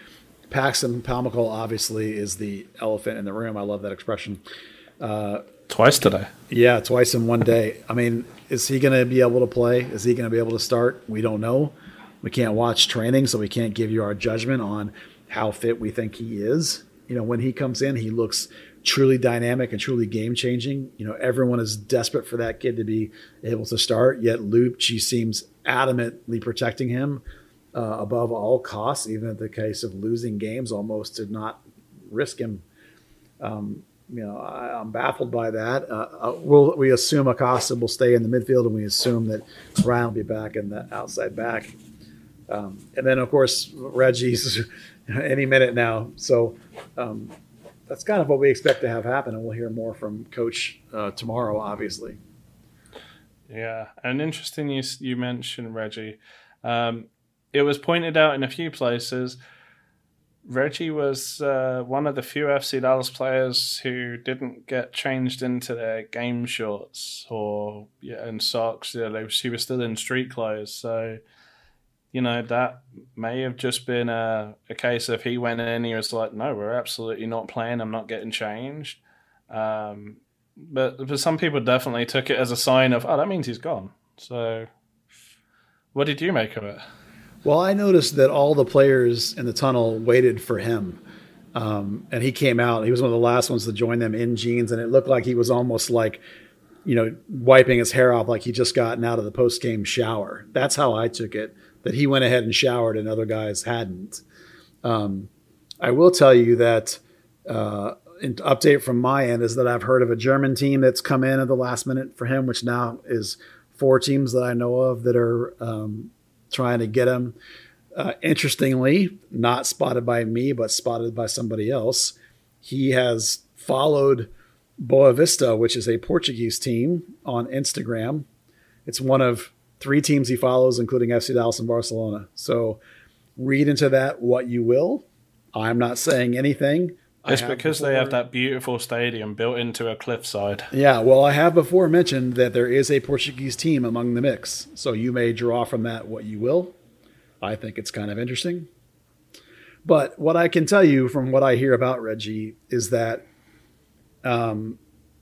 Paxton Pomykal obviously is the elephant in the room. I love that expression.
Uh, twice today.
Yeah, twice in one day. I mean, is he going to be able to play? Is he going to be able to start? We don't know. We can't watch training, so we can't give you our judgment on how fit we think he is. You know, when he comes in, he looks truly dynamic and truly game changing. You know, everyone is desperate for that kid to be able to start. Yet Luchi seems adamantly protecting him uh, above all costs, even in the case of losing games, almost to not risk him. Um, you know, I, am baffled by that. Uh, uh, we'll, we assume Acosta will stay in the midfield, and we assume that Ryan will be back in the outside back. Um, and then, of course, Reggie's any minute now. So um, that's kind of what we expect to have happen, and we'll hear more from Coach uh, tomorrow, obviously.
Yeah, and interesting you you mentioned Reggie. Um, it was pointed out in a few places. Reggie was uh, one of the few FC Dallas players who didn't get changed into their game shorts or yeah, and socks. Yeah, they, he was still in street clothes, so you know, that may have just been a, a case of he went in, he was like, no, we're absolutely not playing, I'm not getting changed. Um, but, but some people definitely took it as a sign of, oh, that means he's gone. So, what did you make of it?
Well, I noticed that all the players in the tunnel waited for him. Um, and he came out. He was one of the last ones to join them in jeans, and it looked like he was almost like, you know, wiping his hair off like he just gotten out of the post game shower. That's how I took it that he went ahead and showered and other guys hadn't. Um, I will tell you that uh, an update from my end is that I've heard of a German team that's come in at the last minute for him, which now is four teams that I know of that are um, trying to get him. Uh, interestingly, not spotted by me, but spotted by somebody else, he has followed Boavista, which is a Portuguese team, on Instagram. It's one of three teams he follows, including FC Dallas and Barcelona. So read into that what you will. I'm not saying anything.
It's because before, they have that beautiful stadium built into a cliffside.
Yeah, well, I have before mentioned that there is a Portuguese team among the mix. So you may draw from that what you will. I think it's kind of interesting. But what I can tell you from what I hear about Reggie is that um,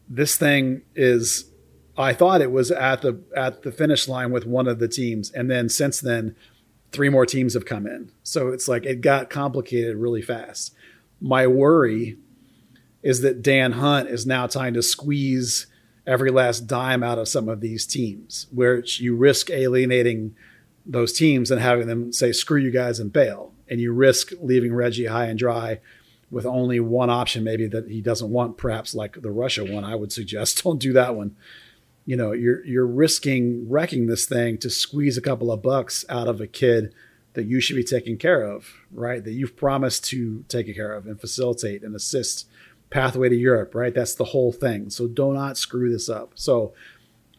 this thing is I thought it was at the at the finish line with one of the teams, and then since then, three more teams have come in. So it's like it got complicated really fast. My worry is that Dan Hunt is now trying to squeeze every last dime out of some of these teams, where you risk alienating those teams and having them say "screw you guys" and bail, and you risk leaving Reggie high and dry with only one option, maybe that he doesn't want, perhaps like the Russia one. I would suggest don't do that one you know you're you're risking wrecking this thing to squeeze a couple of bucks out of a kid that you should be taking care of right? That you've promised to take care of and facilitate and assist pathway to europe right? That's the whole thing. So do not screw this up. So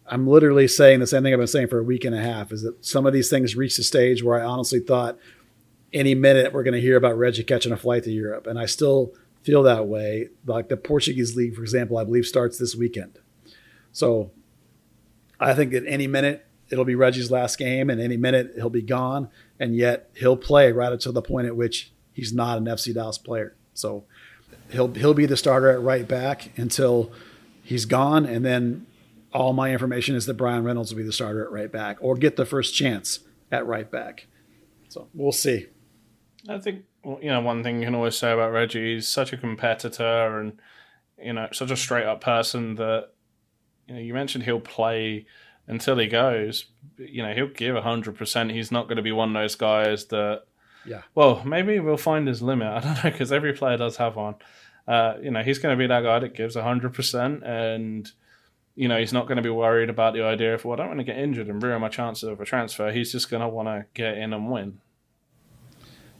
i'm literally saying the same thing i've been saying for a week and a half is that some of these things reached a stage where i honestly thought any minute we're going to hear about reggie catching a flight to europe and i still feel that way. Like the portuguese league for example i believe starts this weekend. So I think at any minute it'll be Reggie's last game, and any minute he'll be gone, and yet he'll play right up to the point at which he's not an FC Dallas player. So he'll he'll be the starter at right back until he's gone, and then all my information is that Bryan Reynolds will be the starter at right back or get the first chance at right back. So we'll see.
I think you know one thing you can always say about Reggie. He's such a competitor and you know such a straight up person that you know, you mentioned he'll play until he goes. You know, he'll give hundred percent. He's not going to be one of those guys that.
Yeah.
Well, maybe we'll find his limit. I don't know because every player does have one. Uh, you know, he's going to be that guy that gives hundred percent, and you know, he's not going to be worried about the idea of, well, I don't want to get injured and ruin my chances of a transfer. He's just going to want to get in and win.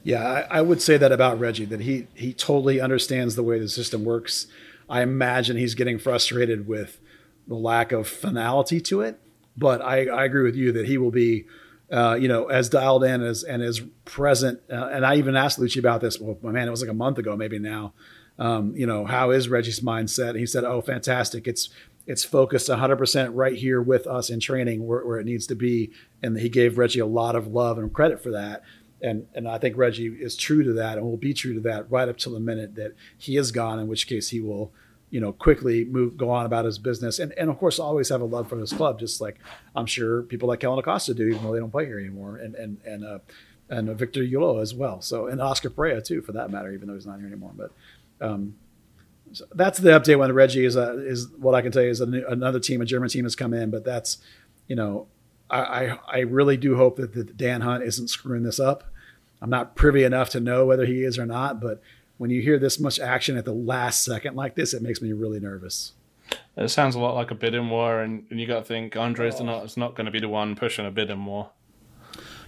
Yeah, I, I, would say that about Reggie, that he he totally understands the way the system works. I imagine he's getting frustrated with the lack of finality to it. But I, I agree with you that he will be, uh, you know, as dialed in as and as present. Uh, and I even asked Luchi about this. Well, my man, it was like a month ago, maybe now. Um, you know, how is Reggie's mindset? And he said, "Oh, fantastic! It's it's focused 100% right here with us in training where, where it needs to be." And he gave Reggie a lot of love and credit for that. And and I think Reggie is true to that and will be true to that right up till the minute that he is gone, in which case he will, you know, quickly move go on about his business and, and of course always have a love for his club, just like I'm sure people like Kellyn Acosta do, even though they don't play here anymore. And and and uh and Victor Ulloa as well. So and Oscar Pareja too, for that matter, even though he's not here anymore. But um, so that's the update when Reggie is a, is what I can tell you is a another team, a German team has come in, but that's you know I, I, I really do hope that, that Dan Hunt isn't screwing this up. I'm not privy enough to know whether he is or not, but when you hear this much action at the last second like this, it makes me really nervous.
It sounds a lot like a bidding war, and, and you got to think Andres oh. not, is not going to be the one pushing a bidding war.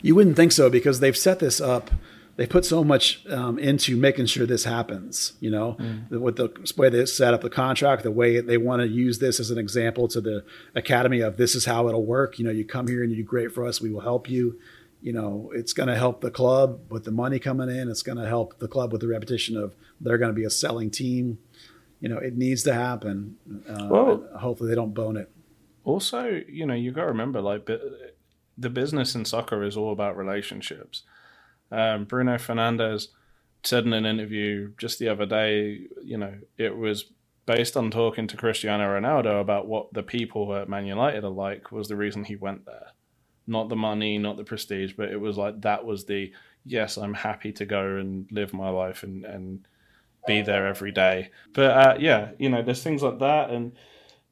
You wouldn't think so because they've set this up they put so much um, into making sure this happens. You know, mm. with the way they set up the contract, the way they want to use this as an example to the academy of this is how it'll work. You know, you come here and you do great for us, we will help you. You know, it's going to help the club with the money coming in. It's going to help the club with the repetition of they're going to be a selling team. You know, it needs to happen. Uh, well, hopefully, they don't bone it.
Also, you know, you got to remember, like, the business in soccer is all about relationships um, Bruno Fernandes said in an interview just the other day, you know, it was based on talking to Cristiano Ronaldo about what the people at Man United are like was the reason he went there. Not the money, not the prestige, but it was like that was the yes, I'm happy to go and live my life and, and be there every day. But uh, yeah, you know, there's things like that and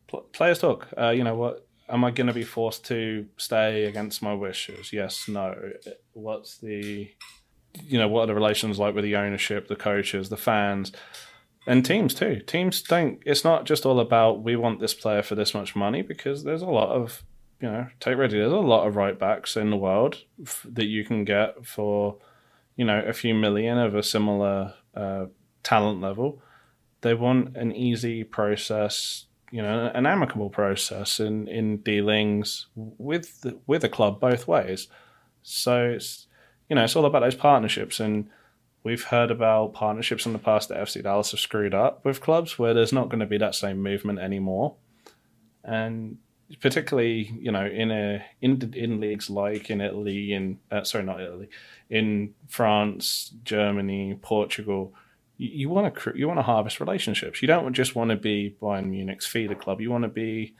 pl- players talk. Uh, you know what? Am I going to be forced to stay against my wishes? Yes, no. What's the, you know, what are the relations like with the ownership, the coaches, the fans, and teams too? Teams don't. It's not just all about we want this player for this much money because there's a lot of, you know, take ready. There's a lot of right backs in the world f- that you can get for, you know, a few million of a similar uh, talent level. They want an easy process you know an amicable process in in dealings with the, with a club both ways. So it's you know it's all about those partnerships, and we've heard about partnerships in the past that FC Dallas have screwed up with clubs where there's not going to be that same movement anymore, and particularly you know in a in in leagues like in Italy in uh, sorry not Italy in France, Germany, Portugal you, you want to you want to harvest relationships. You don't just want to be Bayern Munich's feeder club. You want to be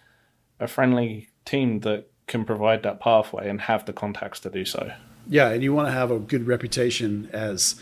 a friendly team that can provide that pathway and have the contacts to do so.
Yeah, and you want to have a good reputation as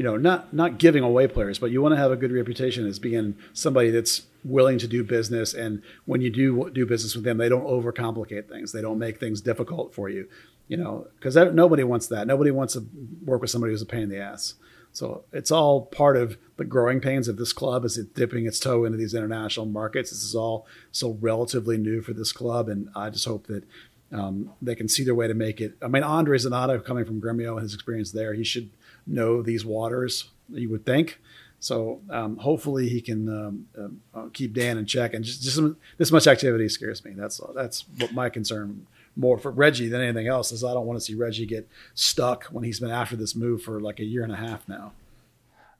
you know, not not giving away players, but you want to have a good reputation as being somebody that's willing to do business. And when you do do business with them, they don't overcomplicate things. They don't make things difficult for you. You know, because nobody wants that. Nobody wants to work with somebody who's a pain in the ass. So it's all part of the growing pains of this club as it dipping its toe into these international markets. This is all so relatively new for this club, and I just hope that um, they can see their way to make it. I mean, Andre Zanotta coming from Gremio and his experience there, he should know these waters. You would think. So um, hopefully he can um, uh, keep Dan in check. And just, just some, this much activity scares me. That's that's what my concern more for Reggie than anything else is I don't want to see Reggie get stuck when he's been after this move for like a year and a half now.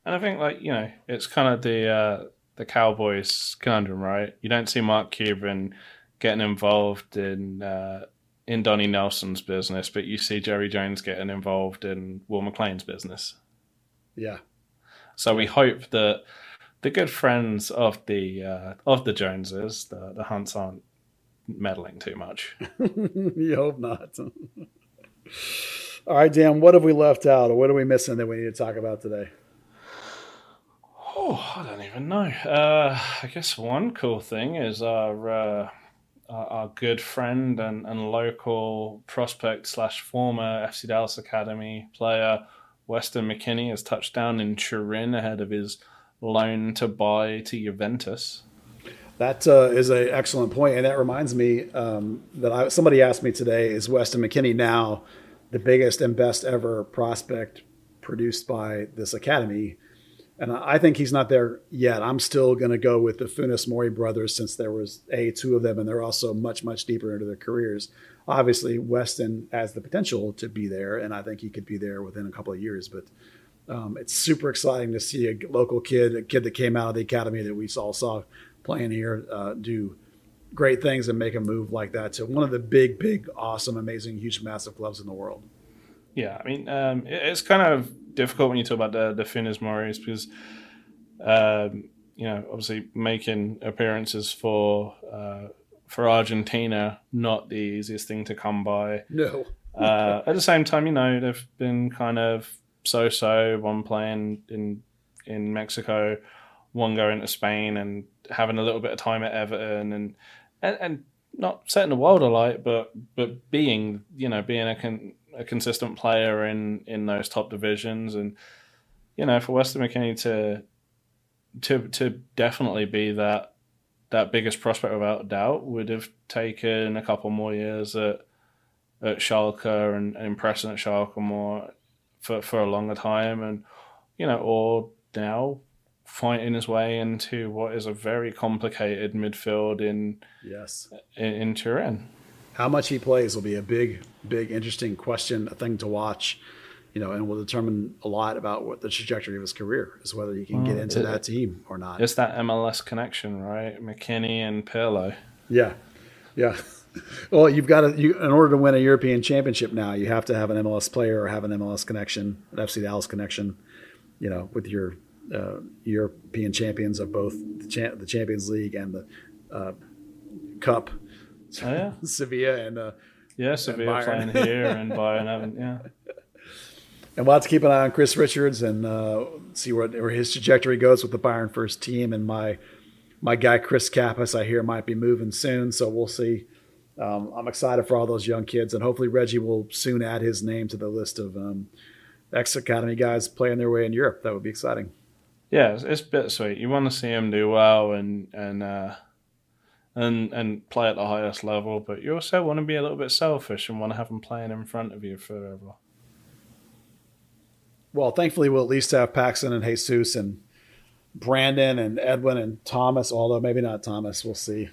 And I think like you know it's kind of the uh, the Cowboys conundrum, right? You don't see Mark Cuban getting involved in uh, in Donnie Nelson's business, but you see Jerry Jones getting involved in Will McClay's business.
Yeah.
So we hope that the good friends of the uh, of the Joneses, the the Hunts, aren't meddling too much.
you hope not. All right, Dan, what have we left out or what are we missing that we need to talk about today?
Oh, I don't even know. Uh, I guess one cool thing is our uh, our good friend and, and local prospect slash former FC Dallas Academy player Weston McKennie has touched down in Turin ahead of his loan to buy to Juventus.
That uh, is an excellent point, and that reminds me um, that I, somebody asked me today: Is Weston McKennie now the biggest and best ever prospect produced by this academy? And I think he's not there yet. I'm still going to go with the Funes Mori brothers since there was a two of them, and they're also much much deeper into their careers. Obviously, Weston has the potential to be there, and I think he could be there within a couple of years. But um, it's super exciting to see a local kid, a kid that came out of the academy that we all saw playing here uh, do great things and make a move like that to one of the big, big, awesome, amazing, huge, massive clubs in the world.
Yeah, I mean, um, it's kind of difficult when you talk about the the Funes Moris because, um, you know, obviously making appearances for uh, for Argentina not the easiest thing to come by.
No.
uh, at the same time, you know, they've been kind of so-so. One playing in in Mexico, one going to Spain, and having a little bit of time at Everton, and and, and not setting the world alight, but but being you know being a con, a consistent player in in those top divisions, and you know for Weston McKennie to to to definitely be that that biggest prospect without doubt would have taken a couple more years at at Schalke and, and impressing at Schalke more for for a longer time, and you know, or now fighting his way into what is a very complicated midfield in
yes.
in, in Turin.
How much he plays will be a big, big, interesting question, a thing to watch, you know, and will determine a lot about what the trajectory of his career is, whether he can get
Mm,
into
it-
that team or not.
It's that MLS connection, right? McKennie and Pirlo.
Yeah, yeah. Well, you've got to, you, in order to win a European championship now, you have to have an MLS player or have an MLS connection, an FC Dallas connection, you know, with your uh, European champions of both the, cha- the Champions League and the uh, Cup,
Oh yeah,
Sevilla and uh,
yeah. Sevilla
Bayern.
playing here and Bayern having yeah.
And we'll have to keep an eye on Chris Richards and uh, see where, where his trajectory goes with the Bayern first team. And my my guy Chris Kappas, I hear, might be moving soon, so we'll see. Um, I'm excited for all those young kids, and hopefully Reggie will soon add his name to the list of um, ex academy guys playing their way in Europe. That would be exciting.
Yeah, it's, it's bittersweet. You want to see him do well and and uh, and and play at the highest level, but you also want to be a little bit selfish and want to have them playing in front of you forever.
Well, thankfully, we'll at least have Paxton and Jesus and Brandon and Edwin and Thomas, although maybe not Thomas. We'll see.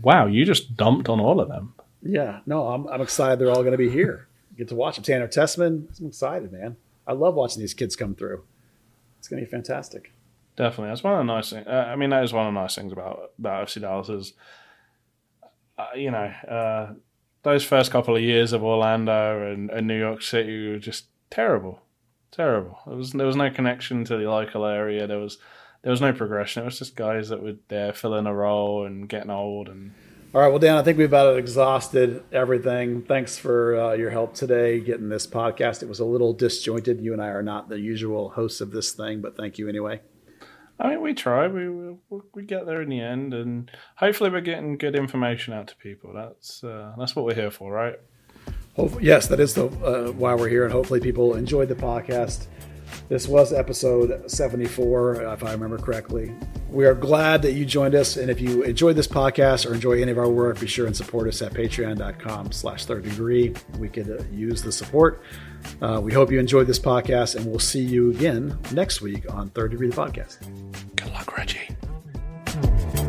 Wow, you just dumped on all of them.
Yeah, no, I'm, I'm excited they're all going to be here. Get to watch them. Tanner Tessman, I'm excited, man. I love watching these kids come through. It's going to be fantastic.
Definitely, that's one of the nice things. Uh, I mean, that is one of the nice things about about FC Dallas is, uh, you know, uh, those first couple of years of Orlando and, and New York City were just terrible, terrible. There was there was no connection to the local area. There was there was no progression. It was just guys that were there filling a role and getting old and
All right, well, Dan, I think we've about exhausted everything. Thanks for uh, your help today getting this podcast. It was a little disjointed. You and I are not the usual hosts of this thing, but thank you anyway.
I mean, we try. We we, we get there in the end, and hopefully, we're getting good information out to people. That's uh, that's what we're here for, right?
Hopefully, yes, that is the uh, why we're here, and hopefully, people enjoyed the podcast. This was episode 74, if I remember correctly. We are glad that you joined us, and if you enjoyed this podcast or enjoy any of our work, be sure and support us at patreon.com slash third degree. We could uh, use the support. Uh, we hope you enjoyed this podcast, and we'll see you again next week on Third Degree the Podcast.
Good luck, Reggie.